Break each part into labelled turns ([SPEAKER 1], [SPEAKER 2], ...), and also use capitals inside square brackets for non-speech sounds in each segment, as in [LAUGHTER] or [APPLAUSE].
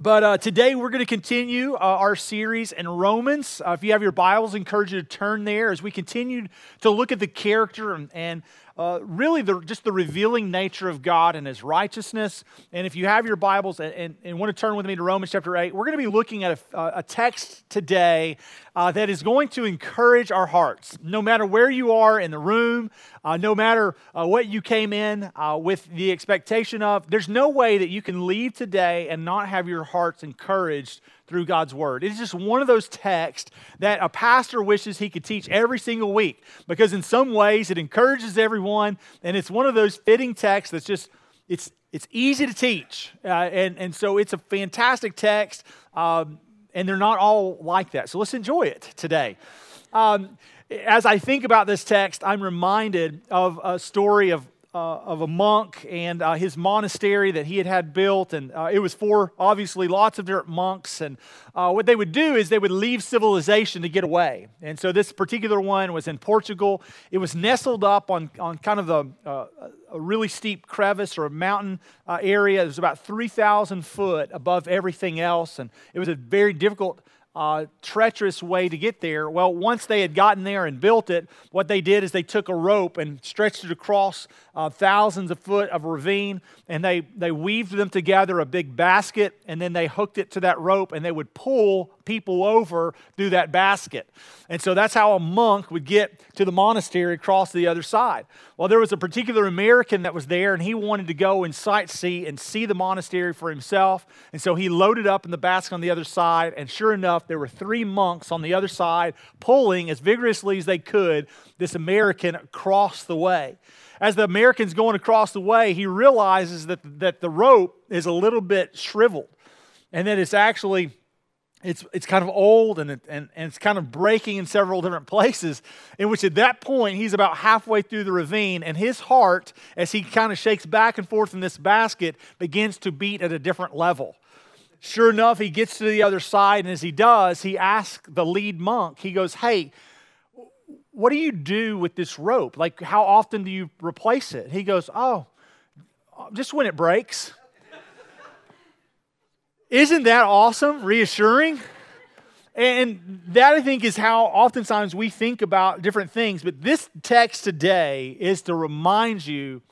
[SPEAKER 1] But uh, today we're going to continue uh, our series in Romans. Uh, if you have your Bibles, I encourage you to turn there as we continue to look at the character and, and uh, really the, just the revealing nature of God and His righteousness. And if you have your Bibles and, and, and want to turn with me to Romans chapter 8, we're going to be looking at a, a text today uh, that is going to encourage our hearts. No matter where you are in the room, uh, no matter uh, what you came in uh, with the expectation of, there's no way that you can leave today and not have your hearts encouraged through God's Word. It's just one of those texts that a pastor wishes he could teach every single week because, in some ways, it encourages everyone, and it's one of those fitting texts that's just it's it's easy to teach, uh, and and so it's a fantastic text, um, and they're not all like that. So let's enjoy it today. Um, as I think about this text, I'm reminded of a story of uh, of a monk and uh, his monastery that he had had built. And uh, it was for obviously lots of different monks. And uh, what they would do is they would leave civilization to get away. And so this particular one was in Portugal. It was nestled up on, on kind of a, uh, a really steep crevice or a mountain uh, area. It was about 3,000 foot above everything else. And it was a very difficult uh, treacherous way to get there. Well, once they had gotten there and built it, what they did is they took a rope and stretched it across uh, thousands of foot of ravine, and they, they weaved them together a big basket, and then they hooked it to that rope, and they would pull people over through that basket. And so that's how a monk would get to the monastery across the other side. Well, there was a particular American that was there, and he wanted to go and sightsee and see the monastery for himself. And so he loaded up in the basket on the other side, and sure enough, there were three monks on the other side pulling as vigorously as they could this American across the way. As the American's going across the way, he realizes that, that the rope is a little bit shriveled and that it's actually it's, it's kind of old and, it, and, and it's kind of breaking in several different places. In which, at that point, he's about halfway through the ravine, and his heart, as he kind of shakes back and forth in this basket, begins to beat at a different level. Sure enough, he gets to the other side, and as he does, he asks the lead monk, he goes, Hey, what do you do with this rope? Like, how often do you replace it? He goes, Oh, just when it breaks. Isn't that awesome? Reassuring? And that, I think, is how oftentimes we think about different things. But this text today is to remind you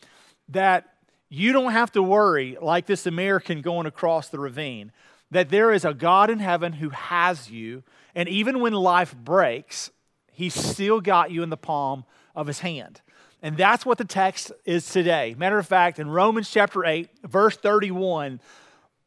[SPEAKER 1] that you don't have to worry like this American going across the ravine, that there is a God in heaven who has you. And even when life breaks, He's still got you in the palm of His hand. And that's what the text is today. Matter of fact, in Romans chapter 8, verse 31,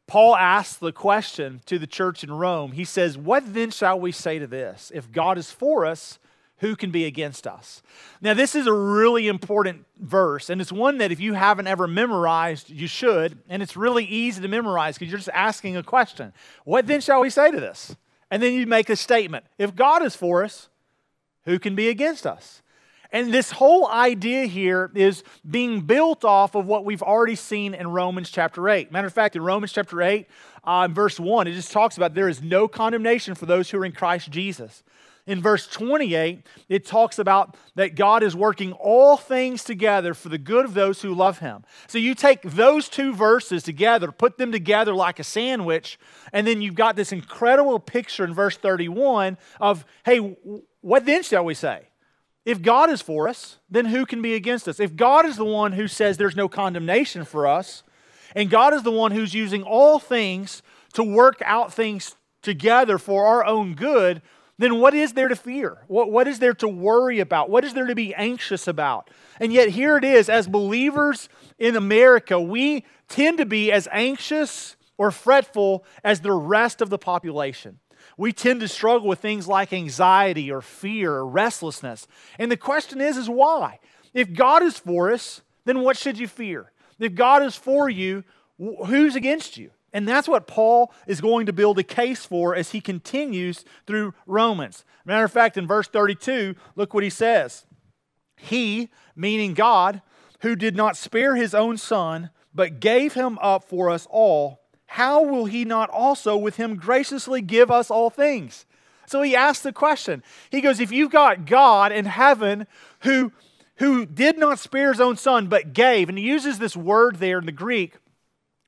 [SPEAKER 1] Paul asks the question to the church in Rome. He says, What then shall we say to this? If God is for us, who can be against us? Now, this is a really important verse, and it's one that if you haven't ever memorized, you should. And it's really easy to memorize because you're just asking a question What then shall we say to this? And then you make a statement If God is for us, who can be against us? And this whole idea here is being built off of what we've already seen in Romans chapter 8. Matter of fact, in Romans chapter 8, uh, verse 1, it just talks about there is no condemnation for those who are in Christ Jesus. In verse 28, it talks about that God is working all things together for the good of those who love Him. So you take those two verses together, put them together like a sandwich, and then you've got this incredible picture in verse 31 of, hey, what then shall we say? If God is for us, then who can be against us? If God is the one who says there's no condemnation for us, and God is the one who's using all things to work out things together for our own good, then what is there to fear? What, what is there to worry about? What is there to be anxious about? And yet, here it is, as believers in America, we tend to be as anxious or fretful as the rest of the population we tend to struggle with things like anxiety or fear or restlessness. And the question is, is why? If God is for us, then what should you fear? If God is for you, who's against you? And that's what Paul is going to build a case for as he continues through Romans. Matter of fact, in verse 32, look what he says. He, meaning God, who did not spare his own son, but gave him up for us all, how will he not also with him graciously give us all things? So he asks the question. He goes, If you've got God in heaven who, who did not spare his own son, but gave, and he uses this word there in the Greek,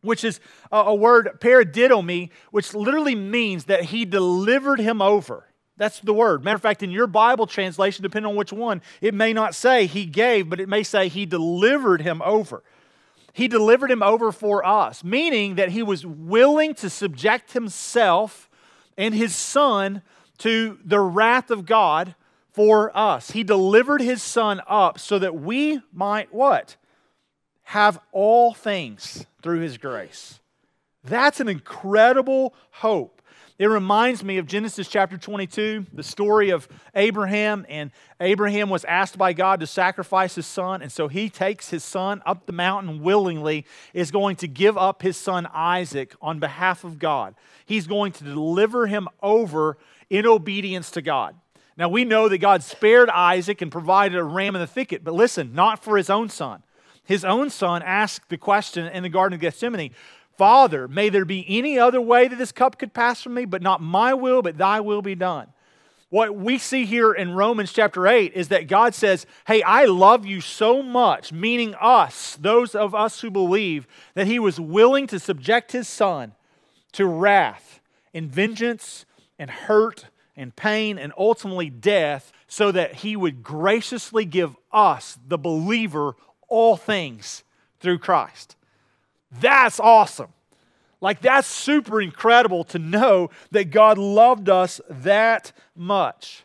[SPEAKER 1] which is a, a word paradidomi, which literally means that he delivered him over. That's the word. Matter of fact, in your Bible translation, depending on which one, it may not say he gave, but it may say he delivered him over. He delivered him over for us, meaning that he was willing to subject himself and his son to the wrath of God for us. He delivered his son up so that we might what? Have all things through his grace. That's an incredible hope. It reminds me of Genesis chapter 22, the story of Abraham. And Abraham was asked by God to sacrifice his son. And so he takes his son up the mountain willingly, is going to give up his son Isaac on behalf of God. He's going to deliver him over in obedience to God. Now we know that God spared Isaac and provided a ram in the thicket, but listen, not for his own son. His own son asked the question in the Garden of Gethsemane Father, may there be any other way that this cup could pass from me, but not my will, but thy will be done. What we see here in Romans chapter 8 is that God says, Hey, I love you so much, meaning us, those of us who believe, that he was willing to subject his son to wrath and vengeance and hurt and pain and ultimately death so that he would graciously give us, the believer, all things through Christ. That's awesome. Like, that's super incredible to know that God loved us that much.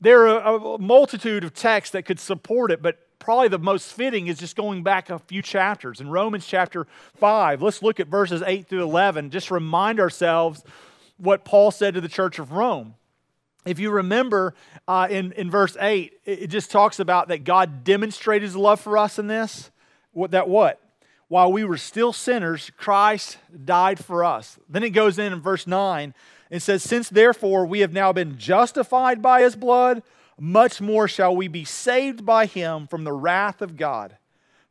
[SPEAKER 1] There are a multitude of texts that could support it, but probably the most fitting is just going back a few chapters. In Romans chapter 5, let's look at verses 8 through 11, just remind ourselves what Paul said to the church of Rome. If you remember uh, in, in verse 8, it just talks about that God demonstrated his love for us in this. What, that what? While we were still sinners, Christ died for us. Then it goes in in verse 9 and says, Since therefore we have now been justified by his blood, much more shall we be saved by him from the wrath of God.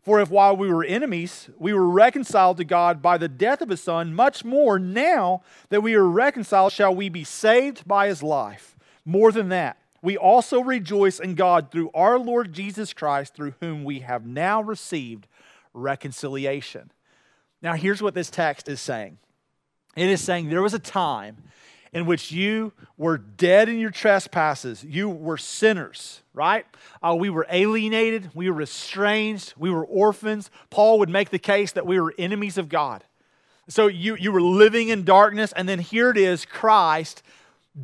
[SPEAKER 1] For if while we were enemies, we were reconciled to God by the death of his Son, much more now that we are reconciled shall we be saved by his life. More than that, we also rejoice in God through our Lord Jesus Christ, through whom we have now received reconciliation. Now, here's what this text is saying it is saying there was a time in which you were dead in your trespasses, you were sinners, right? Uh, we were alienated, we were estranged, we were orphans. Paul would make the case that we were enemies of God. So you, you were living in darkness, and then here it is Christ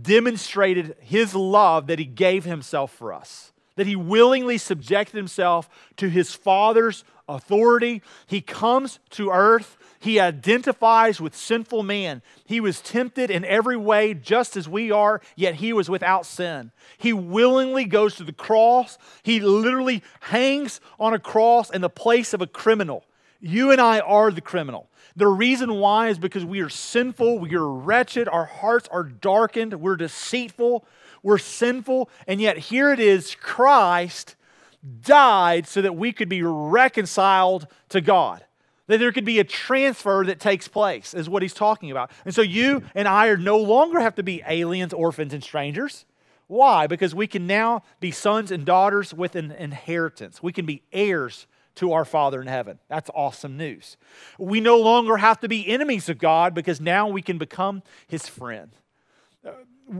[SPEAKER 1] demonstrated his love that he gave himself for us, that he willingly subjected himself to his Father's authority. He comes to earth. He identifies with sinful man. He was tempted in every way just as we are, yet he was without sin. He willingly goes to the cross. He literally hangs on a cross in the place of a criminal. You and I are the criminal. The reason why is because we are sinful, we are wretched, our hearts are darkened, we're deceitful, we're sinful, and yet here it is Christ died so that we could be reconciled to God. That there could be a transfer that takes place, is what he's talking about. And so you and I are no longer have to be aliens, orphans, and strangers. Why? Because we can now be sons and daughters with an inheritance. We can be heirs to our Father in heaven. That's awesome news. We no longer have to be enemies of God because now we can become his friend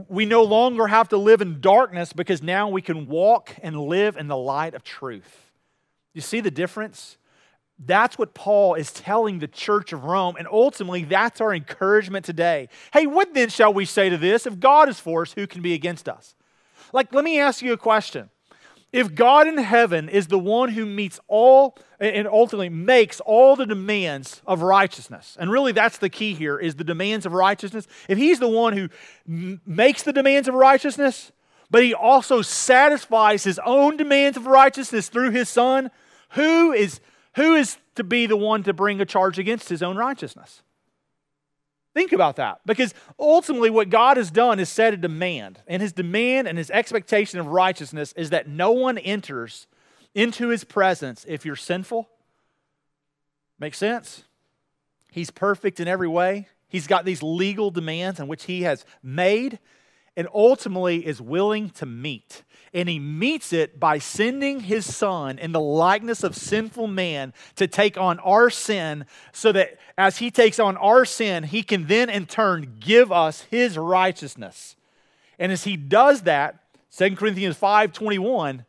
[SPEAKER 1] we no longer have to live in darkness because now we can walk and live in the light of truth. You see the difference? That's what Paul is telling the church of Rome, and ultimately that's our encouragement today. Hey, what then shall we say to this? If God is for us, who can be against us? Like, let me ask you a question. If God in heaven is the one who meets all and ultimately makes all the demands of righteousness, and really that's the key here is the demands of righteousness. If he's the one who makes the demands of righteousness, but he also satisfies his own demands of righteousness through his son, who is who is to be the one to bring a charge against his own righteousness? Think about that because ultimately, what God has done is set a demand. And his demand and his expectation of righteousness is that no one enters into his presence if you're sinful. Make sense? He's perfect in every way. He's got these legal demands in which he has made. and ultimately is willing to meet. And he meets it by sending his son in the likeness of sinful man to take on our sin, so that as he takes on our sin, he can then in turn give us his righteousness. And as he does that, 2 Corinthians 5 21,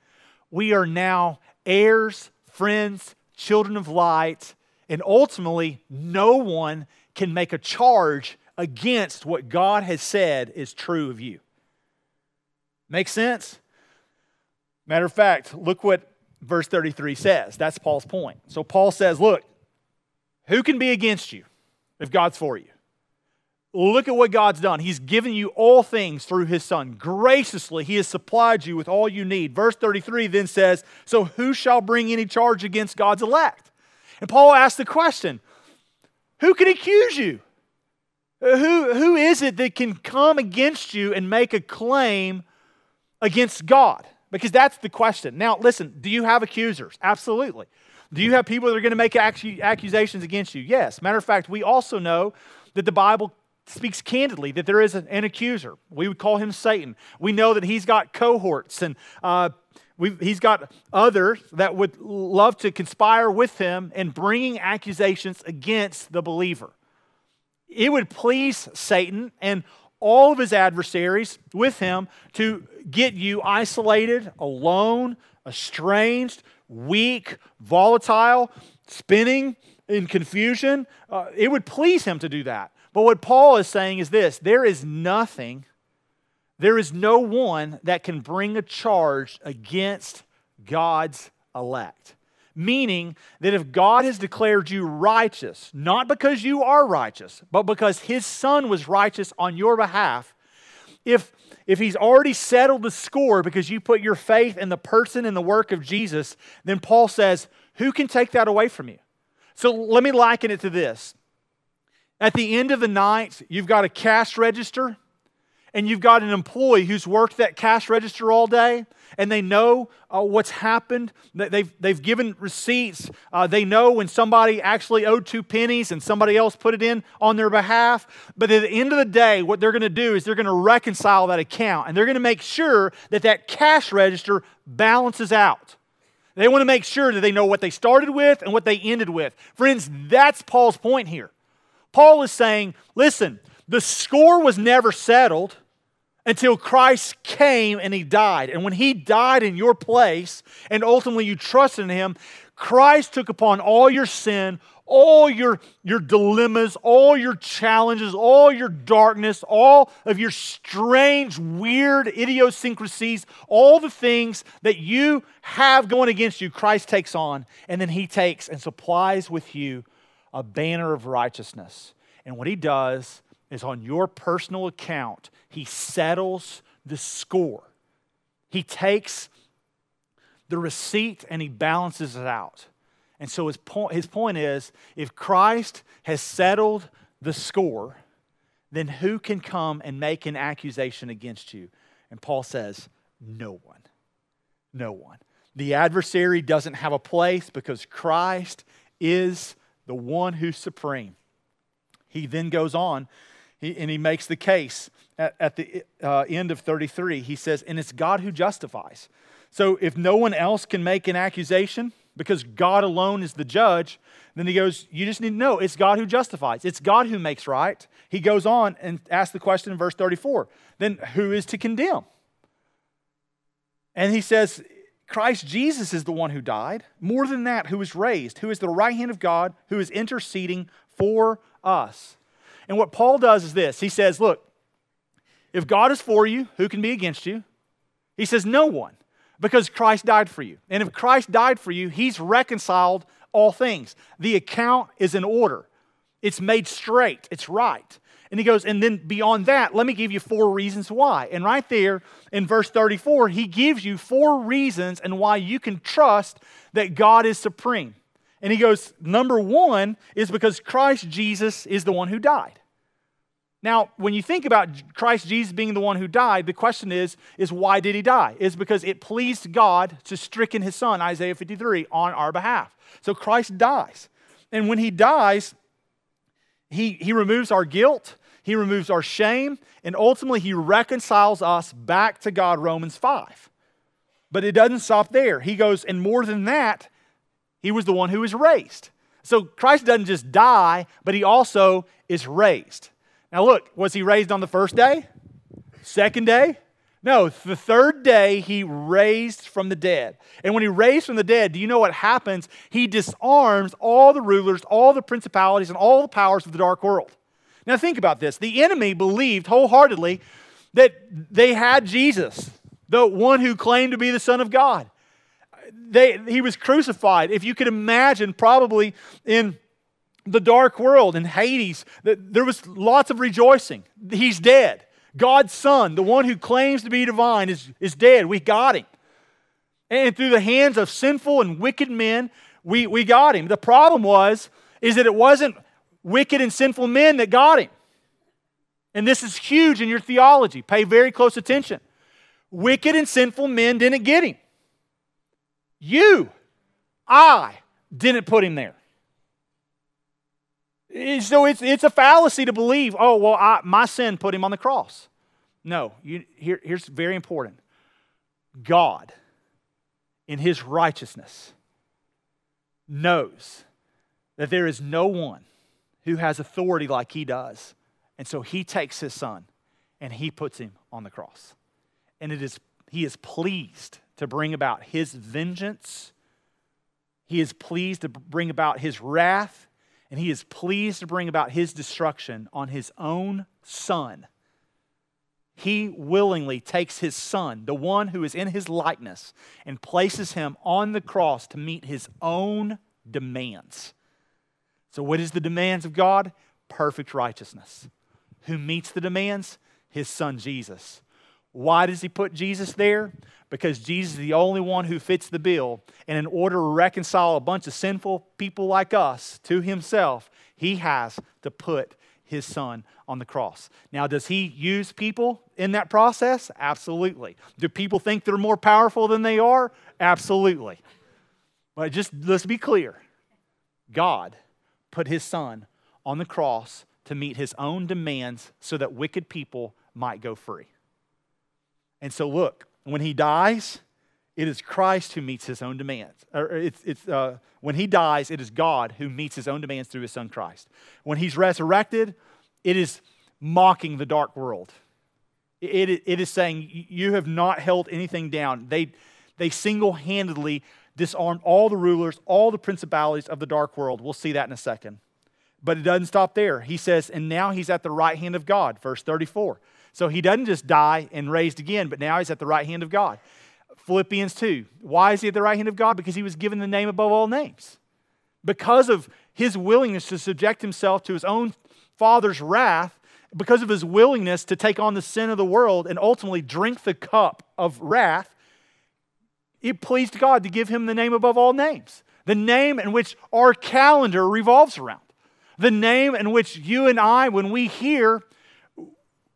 [SPEAKER 1] we are now heirs, friends, children of light, and ultimately, no one can make a charge against what God has said is true of you. Make sense? Matter of fact, look what verse 33 says. That's Paul's point. So Paul says, Look, who can be against you if God's for you? Look at what God's done. He's given you all things through his Son. Graciously, he has supplied you with all you need. Verse 33 then says, So who shall bring any charge against God's elect? And Paul asks the question Who can accuse you? Uh, who, who is it that can come against you and make a claim against God? Because that's the question. Now, listen, do you have accusers? Absolutely. Do you have people that are going to make accusations against you? Yes. Matter of fact, we also know that the Bible speaks candidly that there is an accuser. We would call him Satan. We know that he's got cohorts and uh, he's got others that would love to conspire with him in bringing accusations against the believer it would please Satan and all of his adversaries with him to get you isolated, alone, estranged, weak, volatile, spinning in confusion. Uh, it would please him to do that. But what Paul is saying is this there is nothing, there is no one that can bring a charge against God's elect. Meaning that if God has declared you righteous, not because you are righteous, but because his son was righteous on your behalf, if, if he's already settled the score because you put your faith in the person and the work of Jesus, then Paul says, Who can take that away from you? So let me liken it to this. At the end of the night, you've got a cash register and you've got an employee who's worked that cash register all day and they know uh, what's happened. They've, they've given receipts. Uh, they know when somebody actually owed two pennies and somebody else put it in on their behalf. But at the end of the day, what they're going to do is they're going to reconcile that account and they're going to make sure that that cash register balances out. They want to make sure that they know what they started with and what they ended with. Friends, that's Paul's point here. Paul is saying, listen, the score was never settled until Christ came and he died. And when he died in your place and ultimately you trusted in him, Christ took upon all your sin, all your, your dilemmas, all your challenges, all your darkness, all of your strange, weird idiosyncrasies, all the things that you have going against you, Christ takes on. And then he takes and supplies with you a banner of righteousness. And what he does is on your personal account, he settles the score. He takes the receipt and he balances it out. And so his point, his point is if Christ has settled the score, then who can come and make an accusation against you? And Paul says, no one. No one. The adversary doesn't have a place because Christ is the one who's supreme. He then goes on he, and he makes the case at, at the uh, end of 33. He says, And it's God who justifies. So if no one else can make an accusation because God alone is the judge, then he goes, You just need to know it's God who justifies. It's God who makes right. He goes on and asks the question in verse 34 Then who is to condemn? And he says, Christ Jesus is the one who died. More than that, who was raised, who is the right hand of God, who is interceding for us. And what Paul does is this He says, Look, if God is for you, who can be against you? He says, No one, because Christ died for you. And if Christ died for you, He's reconciled all things. The account is in order, it's made straight, it's right. And he goes, and then beyond that, let me give you four reasons why. And right there in verse 34, he gives you four reasons and why you can trust that God is supreme. And he goes, number one is because Christ Jesus is the one who died. Now, when you think about Christ Jesus being the one who died, the question is, is why did he die? Is because it pleased God to stricken his son, Isaiah 53, on our behalf. So Christ dies. And when he dies, he, he removes our guilt, He removes our shame, and ultimately, He reconciles us back to God, Romans 5. But it doesn't stop there. He goes, and more than that, He was the one who was raised. So Christ doesn't just die, but He also is raised. Now, look, was He raised on the first day? Second day? No, the third day he raised from the dead. And when he raised from the dead, do you know what happens? He disarms all the rulers, all the principalities, and all the powers of the dark world. Now, think about this. The enemy believed wholeheartedly that they had Jesus, the one who claimed to be the Son of God. They, he was crucified. If you could imagine, probably in the dark world, in Hades, there was lots of rejoicing. He's dead. God's Son, the one who claims to be divine, is, is dead. We got him. And through the hands of sinful and wicked men, we, we got him. The problem was, is that it wasn't wicked and sinful men that got him. And this is huge in your theology. Pay very close attention. Wicked and sinful men didn't get him. You, I, didn't put him there. So it's, it's a fallacy to believe, oh, well, I, my sin put him on the cross. No, you, here, here's very important God, in his righteousness, knows that there is no one who has authority like he does. And so he takes his son and he puts him on the cross. And it is, he is pleased to bring about his vengeance. He is pleased to bring about his wrath and he is pleased to bring about his destruction on his own son. He willingly takes his son, the one who is in his likeness, and places him on the cross to meet his own demands. So, what is the demands of God? Perfect righteousness. Who meets the demands? His son Jesus. Why does he put Jesus there? Because Jesus is the only one who fits the bill. And in order to reconcile a bunch of sinful people like us to himself, he has to put his son on the cross. Now, does he use people in that process? Absolutely. Do people think they're more powerful than they are? Absolutely. But just let's be clear God put his son on the cross to meet his own demands so that wicked people might go free. And so, look, when he dies, it is Christ who meets his own demands. Or it's, it's, uh, when he dies, it is God who meets his own demands through his son Christ. When he's resurrected, it is mocking the dark world. It, it, it is saying, You have not held anything down. They, they single handedly disarmed all the rulers, all the principalities of the dark world. We'll see that in a second. But it doesn't stop there. He says, And now he's at the right hand of God, verse 34. So he doesn't just die and raised again, but now he's at the right hand of God. Philippians 2. Why is he at the right hand of God? Because he was given the name above all names. Because of his willingness to subject himself to his own father's wrath, because of his willingness to take on the sin of the world and ultimately drink the cup of wrath, it pleased God to give him the name above all names, the name in which our calendar revolves around, the name in which you and I, when we hear,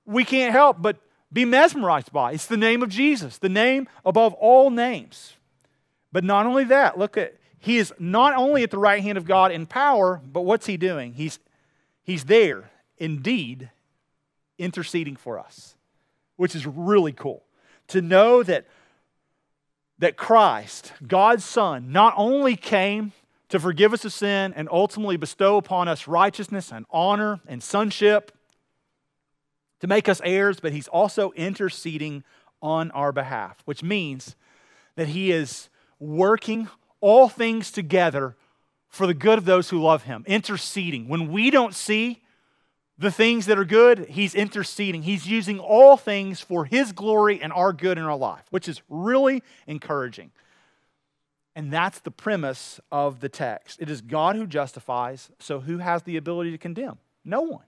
[SPEAKER 1] we can't help but be mesmerized by. It's the name of Jesus, the name above all names. But not only that, look at he is not only at the right hand of God in power, but what's he doing? He's he's there indeed interceding for us, which is really cool. To know that that Christ, God's Son, not only came to forgive us of sin and ultimately bestow upon us righteousness and honor and sonship, to make us heirs, but he's also interceding on our behalf, which means that he is working all things together for the good of those who love him, interceding. When we don't see the things that are good, he's interceding. He's using all things for his glory and our good in our life, which is really encouraging. And that's the premise of the text. It is God who justifies, so who has the ability to condemn? No one.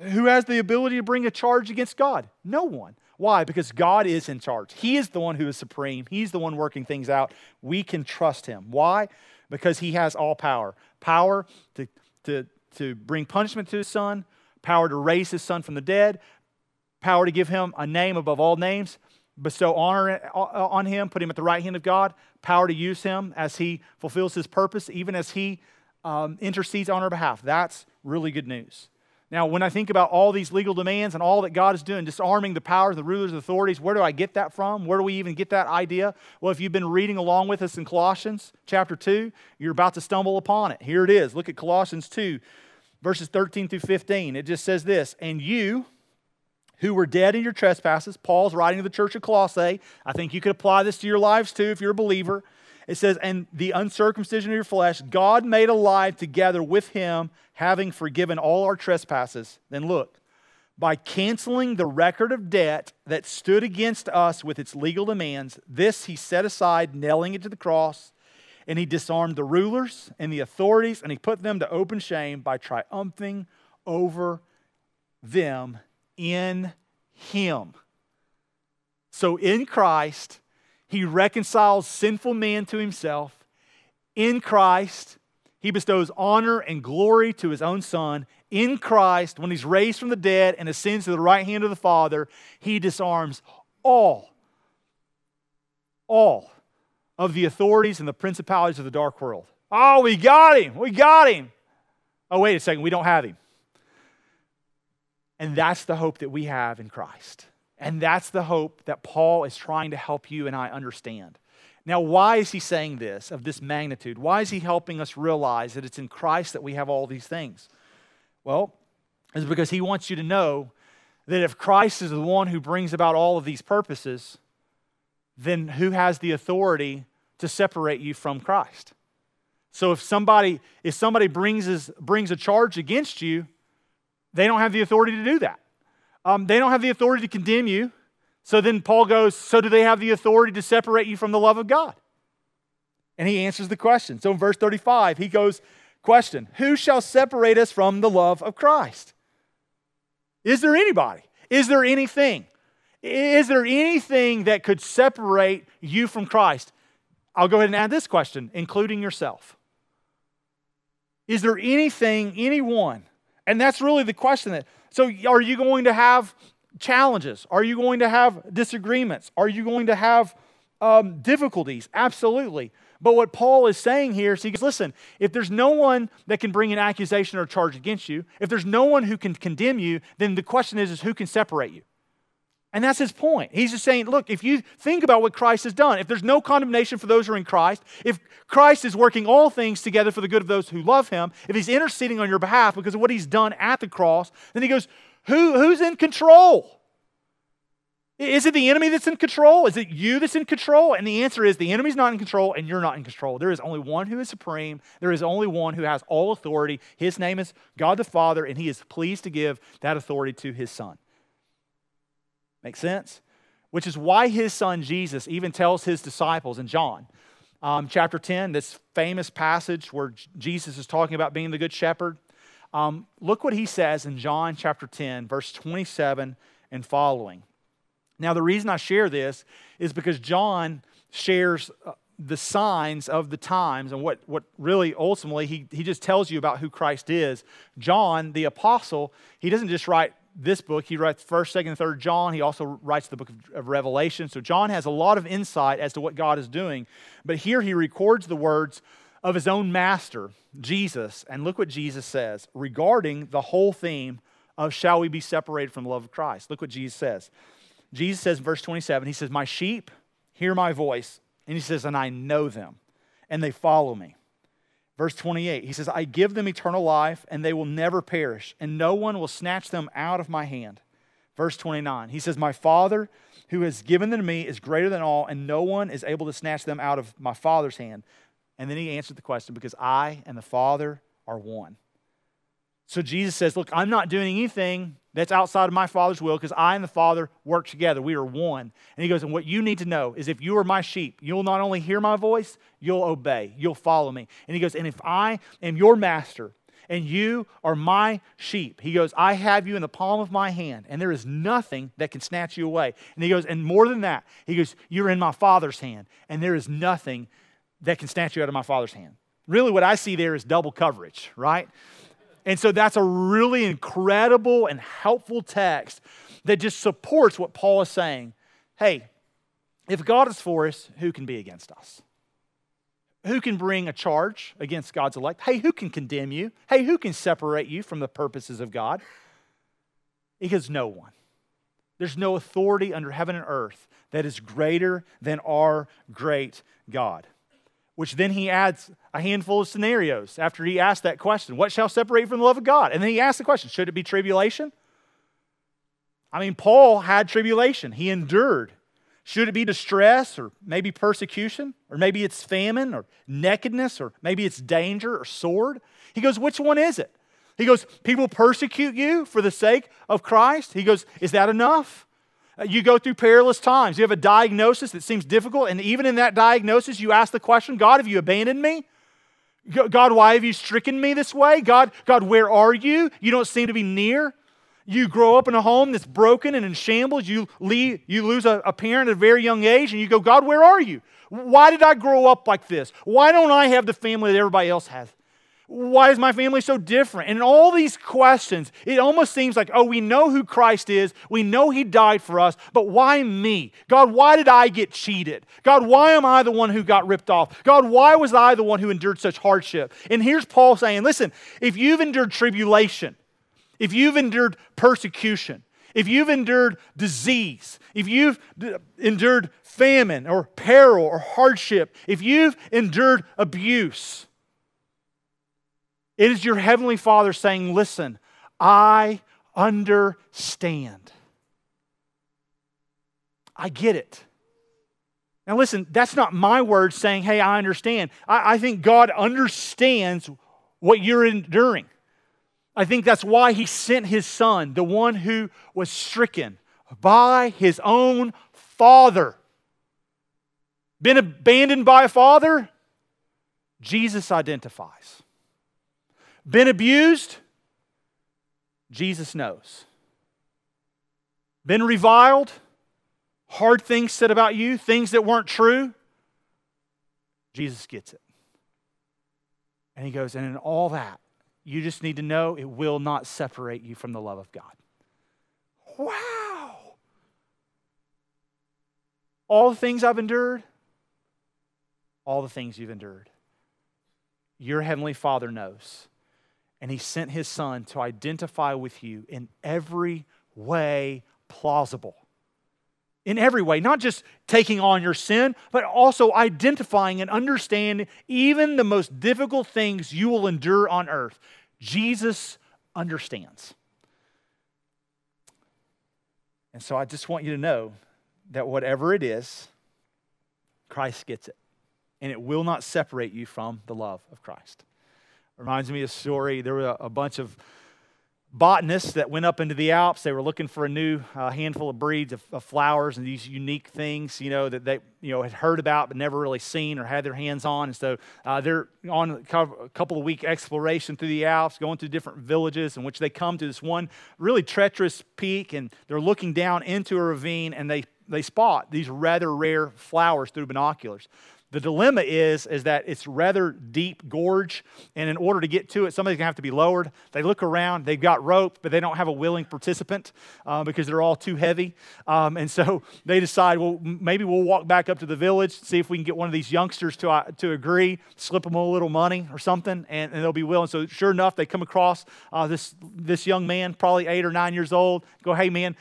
[SPEAKER 1] Who has the ability to bring a charge against God? No one. Why? Because God is in charge. He is the one who is supreme. He's the one working things out. We can trust him. Why? Because he has all power power to, to, to bring punishment to his son, power to raise his son from the dead, power to give him a name above all names, bestow honor on him, put him at the right hand of God, power to use him as he fulfills his purpose, even as he um, intercedes on our behalf. That's really good news. Now, when I think about all these legal demands and all that God is doing, disarming the powers, the rulers, the authorities, where do I get that from? Where do we even get that idea? Well, if you've been reading along with us in Colossians chapter 2, you're about to stumble upon it. Here it is. Look at Colossians 2, verses 13 through 15. It just says this And you, who were dead in your trespasses, Paul's writing to the church of Colossae. I think you could apply this to your lives too if you're a believer. It says, And the uncircumcision of your flesh, God made alive together with him, having forgiven all our trespasses. Then look, by canceling the record of debt that stood against us with its legal demands, this he set aside, nailing it to the cross. And he disarmed the rulers and the authorities, and he put them to open shame by triumphing over them in him. So in Christ, he reconciles sinful man to himself. In Christ, he bestows honor and glory to his own Son. In Christ, when he's raised from the dead and ascends to the right hand of the Father, he disarms all, all of the authorities and the principalities of the dark world. Oh, we got him. We got him. Oh, wait a second. We don't have him. And that's the hope that we have in Christ. And that's the hope that Paul is trying to help you and I understand. Now, why is he saying this of this magnitude? Why is he helping us realize that it's in Christ that we have all these things? Well, it's because he wants you to know that if Christ is the one who brings about all of these purposes, then who has the authority to separate you from Christ? So if somebody if somebody brings brings a charge against you, they don't have the authority to do that. Um, they don't have the authority to condemn you. So then Paul goes, So do they have the authority to separate you from the love of God? And he answers the question. So in verse 35, he goes, Question Who shall separate us from the love of Christ? Is there anybody? Is there anything? Is there anything that could separate you from Christ? I'll go ahead and add this question, including yourself. Is there anything, anyone? And that's really the question that so, are you going to have challenges? Are you going to have disagreements? Are you going to have um, difficulties? Absolutely. But what Paul is saying here is he goes, listen, if there's no one that can bring an accusation or charge against you, if there's no one who can condemn you, then the question is, is who can separate you? And that's his point. He's just saying, look, if you think about what Christ has done, if there's no condemnation for those who are in Christ, if Christ is working all things together for the good of those who love him, if he's interceding on your behalf because of what he's done at the cross, then he goes, who, who's in control? Is it the enemy that's in control? Is it you that's in control? And the answer is the enemy's not in control and you're not in control. There is only one who is supreme. There is only one who has all authority. His name is God the Father, and he is pleased to give that authority to his Son. Make sense? Which is why his son Jesus even tells his disciples in John um, chapter 10, this famous passage where Jesus is talking about being the good shepherd. Um, look what he says in John chapter 10, verse 27 and following. Now, the reason I share this is because John shares uh, the signs of the times and what, what really ultimately he, he just tells you about who Christ is. John, the apostle, he doesn't just write this book. He writes 1st, 2nd, 3rd John. He also writes the book of, Revelation. So John has a lot of insight as to what God is doing. But here he records the words of his own master, Jesus. And look what Jesus says regarding the whole theme of shall we be separated from the love of Christ. Look what Jesus says. Jesus says in verse 27, he says, My sheep hear my voice. And he says, And I know them, and they follow me. Verse 28, he says, I give them eternal life, and they will never perish, and no one will snatch them out of my hand. Verse 29, he says, My Father who has given them to me is greater than all, and no one is able to snatch them out of my Father's hand. And then he answered the question, Because I and the Father are one. So Jesus says, Look, I'm not doing anything that's outside of my Father's will because I and the Father work together. We are one. And he goes, And what you need to know is if you are my sheep, you'll not only hear my voice, you'll obey, you'll follow me. And he goes, And if I am your master, and you are my sheep. He goes, I have you in the palm of my hand, and there is nothing that can snatch you away. And he goes, and more than that, he goes, You're in my Father's hand, and there is nothing that can snatch you out of my Father's hand. Really, what I see there is double coverage, right? And so that's a really incredible and helpful text that just supports what Paul is saying. Hey, if God is for us, who can be against us? who can bring a charge against God's elect? Hey, who can condemn you? Hey, who can separate you from the purposes of God? Because no one. There's no authority under heaven and earth that is greater than our great God. Which then he adds a handful of scenarios after he asked that question What shall separate from the love of God? And then he asks the question Should it be tribulation? I mean, Paul had tribulation, he endured. Should it be distress or maybe persecution? Or maybe it's famine or nakedness or maybe it's danger or sword? He goes, Which one is it? He goes, People persecute you for the sake of Christ? He goes, Is that enough? You go through perilous times. You have a diagnosis that seems difficult, and even in that diagnosis, you ask the question God, have you abandoned me? God, why have you stricken me this way? God, God, where are you? You don't seem to be near. You grow up in a home that's broken and in shambles. You, leave, you lose a, a parent at a very young age, and you go, God, where are you? Why did I grow up like this? Why don't I have the family that everybody else has? Why is my family so different? And all these questions, it almost seems like, oh, we know who Christ is. We know He died for us, but why me? God, why did I get cheated? God, why am I the one who got ripped off? God, why was I the one who endured such hardship? And here's Paul saying, listen, if you've endured tribulation, if you've endured persecution, if you've endured disease, if you've endured famine or peril or hardship, if you've endured abuse, it is your Heavenly Father saying, Listen, I understand. I get it. Now, listen, that's not my words saying, Hey, I understand. I, I think God understands what you're enduring. I think that's why he sent his son, the one who was stricken by his own father. Been abandoned by a father? Jesus identifies. Been abused? Jesus knows. Been reviled? Hard things said about you, things that weren't true? Jesus gets it. And he goes, and in all that, you just need to know it will not separate you from the love of God. Wow. All the things I've endured, all the things you've endured, your Heavenly Father knows. And He sent His Son to identify with you in every way plausible in every way, not just taking on your sin, but also identifying and understanding even the most difficult things you will endure on earth. Jesus understands. And so I just want you to know that whatever it is, Christ gets it. And it will not separate you from the love of Christ. Reminds me of a story. There were a bunch of botanists that went up into the Alps. They were looking for a new uh, handful of breeds of, of, flowers and these unique things, you know, that they, you know, had heard about but never really seen or had their hands on. And so uh, they're on a couple of week exploration through the Alps, going to different villages in which they come to this one really treacherous peak and they're looking down into a ravine and they they spot these rather rare flowers through binoculars. The dilemma is, is that it's rather deep gorge, and in order to get to it, somebody's gonna have to be lowered. They look around, they've got rope, but they don't have a willing participant uh, because they're all too heavy. Um, and so [LAUGHS] they decide, well, maybe we'll walk back up to the village, see if we can get one of these youngsters to, uh, to agree, slip them a little money or something, and, and they'll be willing. So sure enough, they come across uh, this, this young man, probably eight or nine years old, go, hey man,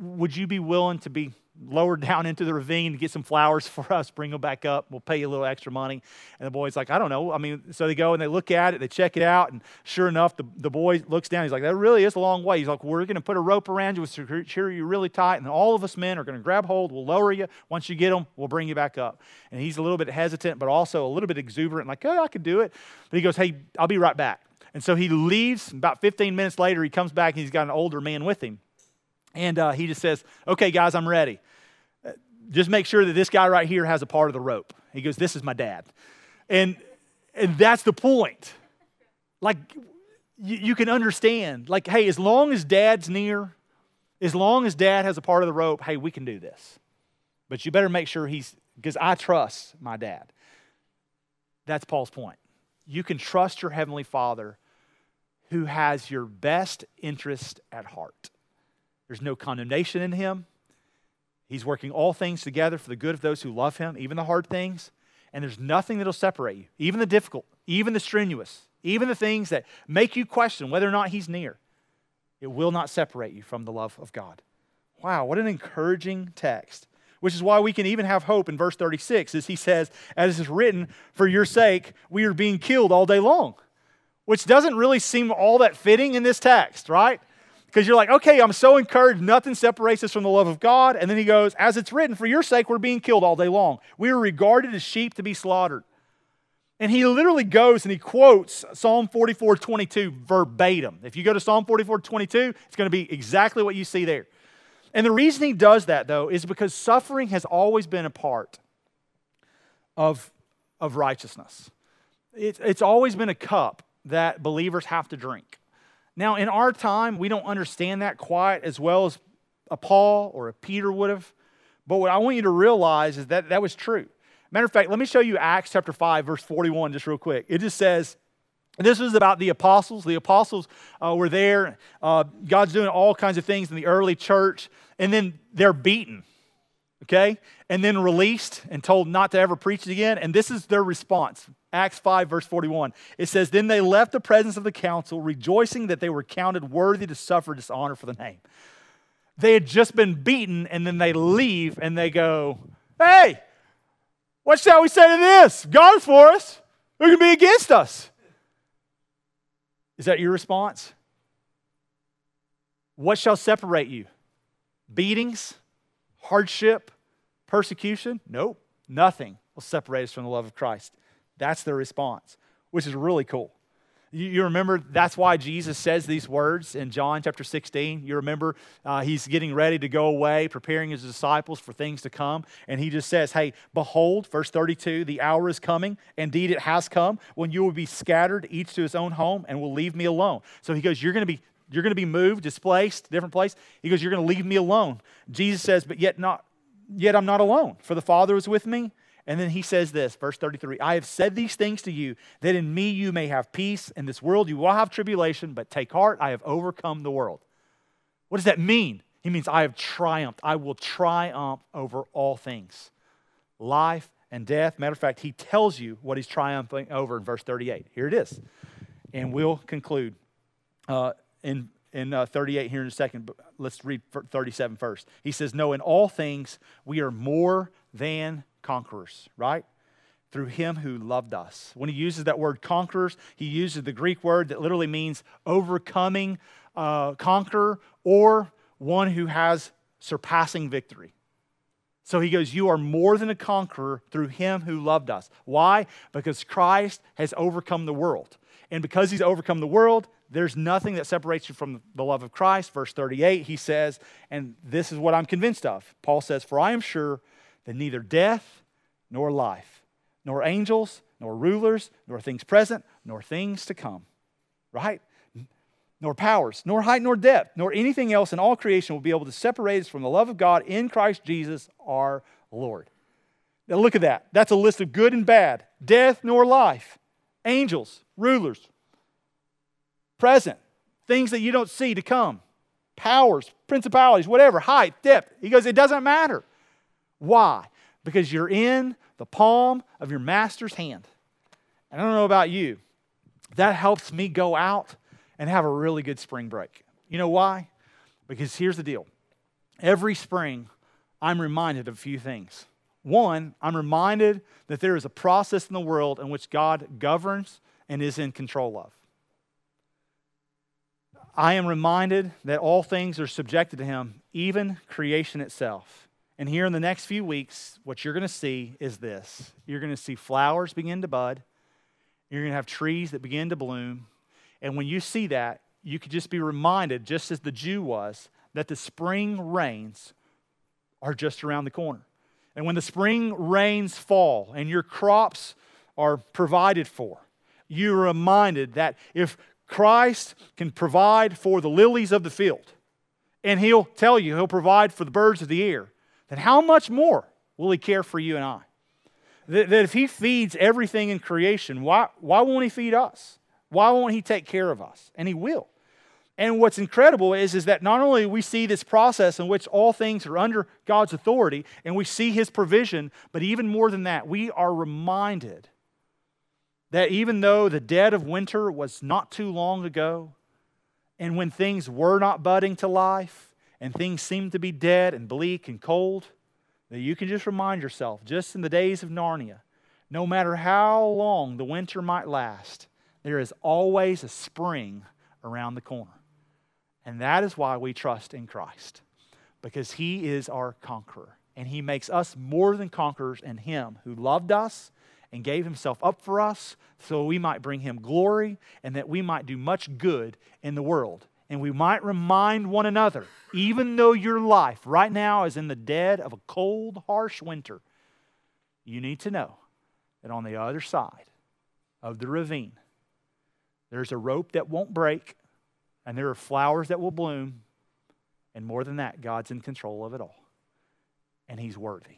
[SPEAKER 1] would you be willing to be lower [LAUGHS] down into the ravine to get some flowers [LAUGHS] for us, bring them back up. We'll pay you a little extra money. And the boy's like, I don't know. I mean, so they go and they look at it, they check it out, and sure enough, the, the boy looks down. He's like, that really is a long way. He's like, we're going to put a rope around you, we'll secure you really tight, and all of us men are going to grab hold. We'll lower you. Once you get them, we'll bring you back up. And he's a little bit hesitant, but also a little bit exuberant, like, oh, I could do it. But he goes, hey, I'll be right back. And so he leaves. About 15 minutes later, he comes back and he's got an older man with him. And uh, he just says, okay, guys, I'm ready just make sure that this guy right here has a part of the rope. He goes, This is my dad. And, and that's the point. Like, you, you can understand. Like, hey, as long as dad's near, as long as dad has a part of the rope, hey, we can do this. But you better make sure he's, because I trust my dad. That's Paul's point. You can trust your Heavenly Father who has your best interest at heart. There's no condemnation in him, He's working all things together for the good of those who love him, even the hard things. And there's nothing that'll separate you, even the difficult, even the strenuous, even the things that make you question whether or not He's near. It will not separate you from the love of God. Wow, what an encouraging text. Which is why we can even have hope in verse 36 as he says, As is written, for your sake, we are being killed all day long. Which doesn't really seem all that fitting in this text, right? Because you're like, okay, I'm so encouraged, nothing separates us from the love of God. And then he goes, As it's written, for your sake, we're being killed all day long. We are regarded as sheep to be slaughtered. And he literally goes and he quotes Psalm 44 22 verbatim. If you go to Psalm 44 22, it's going to be exactly what you see there. And the reason he does that, though, is because suffering has always been a part of, of righteousness. It's, it's always been a cup that believers have to drink. Now, in our time, we don't understand that quite as well as a Paul or a Peter would have. But what I want you to realize is that that was true. Matter of fact, let me show you Acts chapter 5, verse 41, just real quick. It just says, this was about the apostles. The apostles uh, were there. Uh, God's doing all kinds of things in the early church, and then they're beaten, okay? And then released and told not to ever preach again. And this is their response Acts 5, verse 41. It says, Then they left the presence of the council, rejoicing that they were counted worthy to suffer dishonor for the name. They had just been beaten, and then they leave and they go, Hey, what shall we say to this? God's for us. Who can be against us? Is that your response? What shall separate you? Beatings, hardship, persecution? Nope, nothing will separate us from the love of Christ. That's their response, which is really cool. You, you remember that's why Jesus says these words in John chapter 16. You remember uh, he's getting ready to go away, preparing his disciples for things to come. And he just says, Hey, behold, verse 32, the hour is coming. Indeed, it has come when you will be scattered, each to his own home, and will leave me alone. So he goes, You're going to be you're going to be moved, displaced, different place. He goes, You're going to leave me alone. Jesus says, But yet not, yet I'm not alone, for the Father is with me. And then he says this, verse 33 I have said these things to you, that in me you may have peace. In this world you will have tribulation, but take heart, I have overcome the world. What does that mean? He means I have triumphed. I will triumph over all things life and death. Matter of fact, he tells you what he's triumphing over in verse 38. Here it is. And we'll conclude. Uh, in, in uh, 38 here in a second, but let's read 37 first. He says, No, in all things we are more than conquerors, right? Through him who loved us. When he uses that word conquerors, he uses the Greek word that literally means overcoming, uh, or one who has surpassing victory. So he goes, You are more than a conqueror through him who loved us. Why? Because Christ has overcome the world. And because he's overcome the world, there's nothing that separates you from the love of Christ. Verse 38, he says, and this is what I'm convinced of. Paul says, For I am sure that neither death nor life, nor angels, nor rulers, nor things present, nor things to come, right? Nor powers, nor height, nor depth, nor anything else in all creation will be able to separate us from the love of God in Christ Jesus our Lord. Now look at that. That's a list of good and bad. Death nor life, angels, rulers, present, things that you don't see to come, powers, principalities, whatever, height, depth. He goes, it doesn't matter. Why? Because you're in the palm of your master's hand. And I don't know about you, that helps me go out and have a really good spring break. You know why? Because here's the deal every spring, I'm reminded of a few things. One, I'm reminded that there is a process in the world in which God governs and is in control of. I am reminded that all things are subjected to him, even creation itself. And here in the next few weeks, what you're going to see is this you're going to see flowers begin to bud, you're going to have trees that begin to bloom. And when you see that, you could just be reminded, just as the Jew was, that the spring rains are just around the corner. And when the spring rains fall and your crops are provided for, you're reminded that if Christ can provide for the lilies of the field, and He'll tell you He'll provide for the birds of the air, then how much more will He care for you and I? That, that if He feeds everything in creation, why, why won't He feed us? Why won't He take care of us? And He will. And what's incredible is, is that not only we see this process in which all things are under God's authority and we see his provision, but even more than that, we are reminded that even though the dead of winter was not too long ago, and when things were not budding to life, and things seem to be dead and bleak and cold, that you can just remind yourself, just in the days of Narnia, no matter how long the winter might last, there is always a spring around the corner. And that is why we trust in Christ, because He is our conqueror. And He makes us more than conquerors in Him who loved us and gave Himself up for us so we might bring Him glory and that we might do much good in the world. And we might remind one another, even though your life right now is in the dead of a cold, harsh winter, you need to know that on the other side of the ravine, there's a rope that won't break and there are flowers that will bloom. And more than that, God's in control of it all. And He's worthy.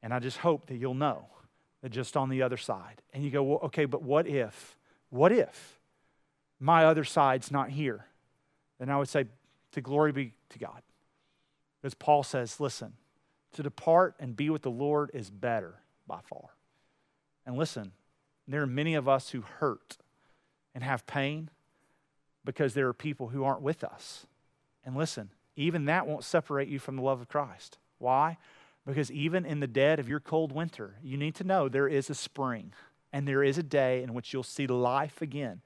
[SPEAKER 1] And I just hope that you'll know that just on the other side. And you go, well, okay, but what if? What if my other side's not here? Then I would say, to glory be to God. As Paul says, listen, to depart and be with the Lord is better by far. And listen, there are many of us who hurt and have pain because there are people who aren't with us. And listen, even that won't separate you from the love of Christ. Why? Because even in the dead of your cold winter, you need to know there is a spring and there is a day in which you'll see life again.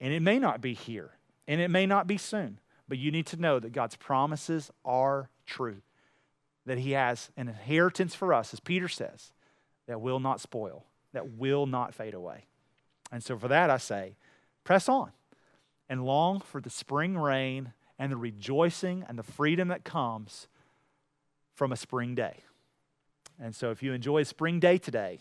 [SPEAKER 1] And it may not be here and it may not be soon, but you need to know that God's promises are true, that He has an inheritance for us, as Peter says, that will not spoil, that will not fade away. And so for that, I say, press on and long for the spring rain and the rejoicing and the freedom that comes from a spring day. And so, if you enjoy a spring day today,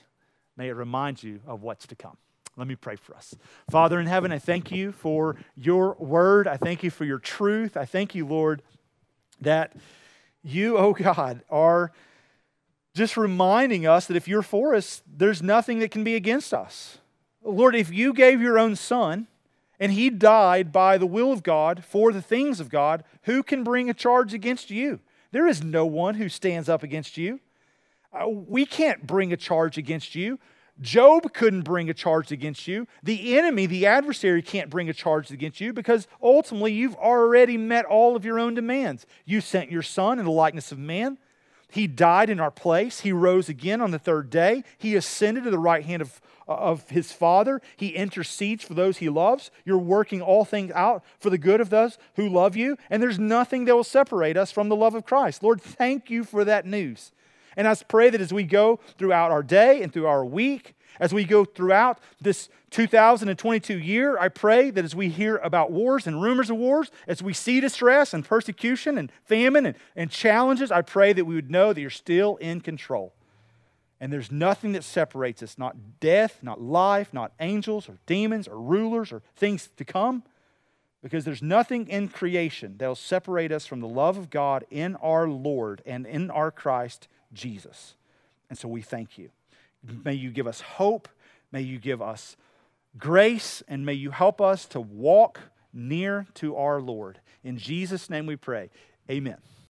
[SPEAKER 1] may it remind you of what's to come. Let me pray for us. Father in heaven, I thank you for your word. I thank you for your truth. I thank you, Lord, that you, oh God, are just reminding us that if you're for us, there's nothing that can be against us. Lord, if you gave your own son, and he died by the will of God for the things of God, who can bring a charge against you? There is no one who stands up against you. Uh, we can't bring a charge against you. Job couldn't bring a charge against you. The enemy, the adversary, can't bring a charge against you because ultimately you've already met all of your own demands. You sent your son in the likeness of man. He died in our place. He rose again on the third day. He ascended to the right hand of of his Father. He intercedes for those he loves. You're working all things out for the good of those who love you. And there's nothing that will separate us from the love of Christ. Lord, thank you for that news. And I pray that as we go throughout our day and through our week, as we go throughout this 2022 year, I pray that as we hear about wars and rumors of wars, as we see distress and persecution and famine and, and challenges, I pray that we would know that you're still in control. And there's nothing that separates us not death, not life, not angels or demons or rulers or things to come. Because there's nothing in creation that will separate us from the love of God in our Lord and in our Christ Jesus. And so we thank you. May you give us hope. May you give us grace. And may you help us to walk near to our Lord. In Jesus' name we pray. Amen.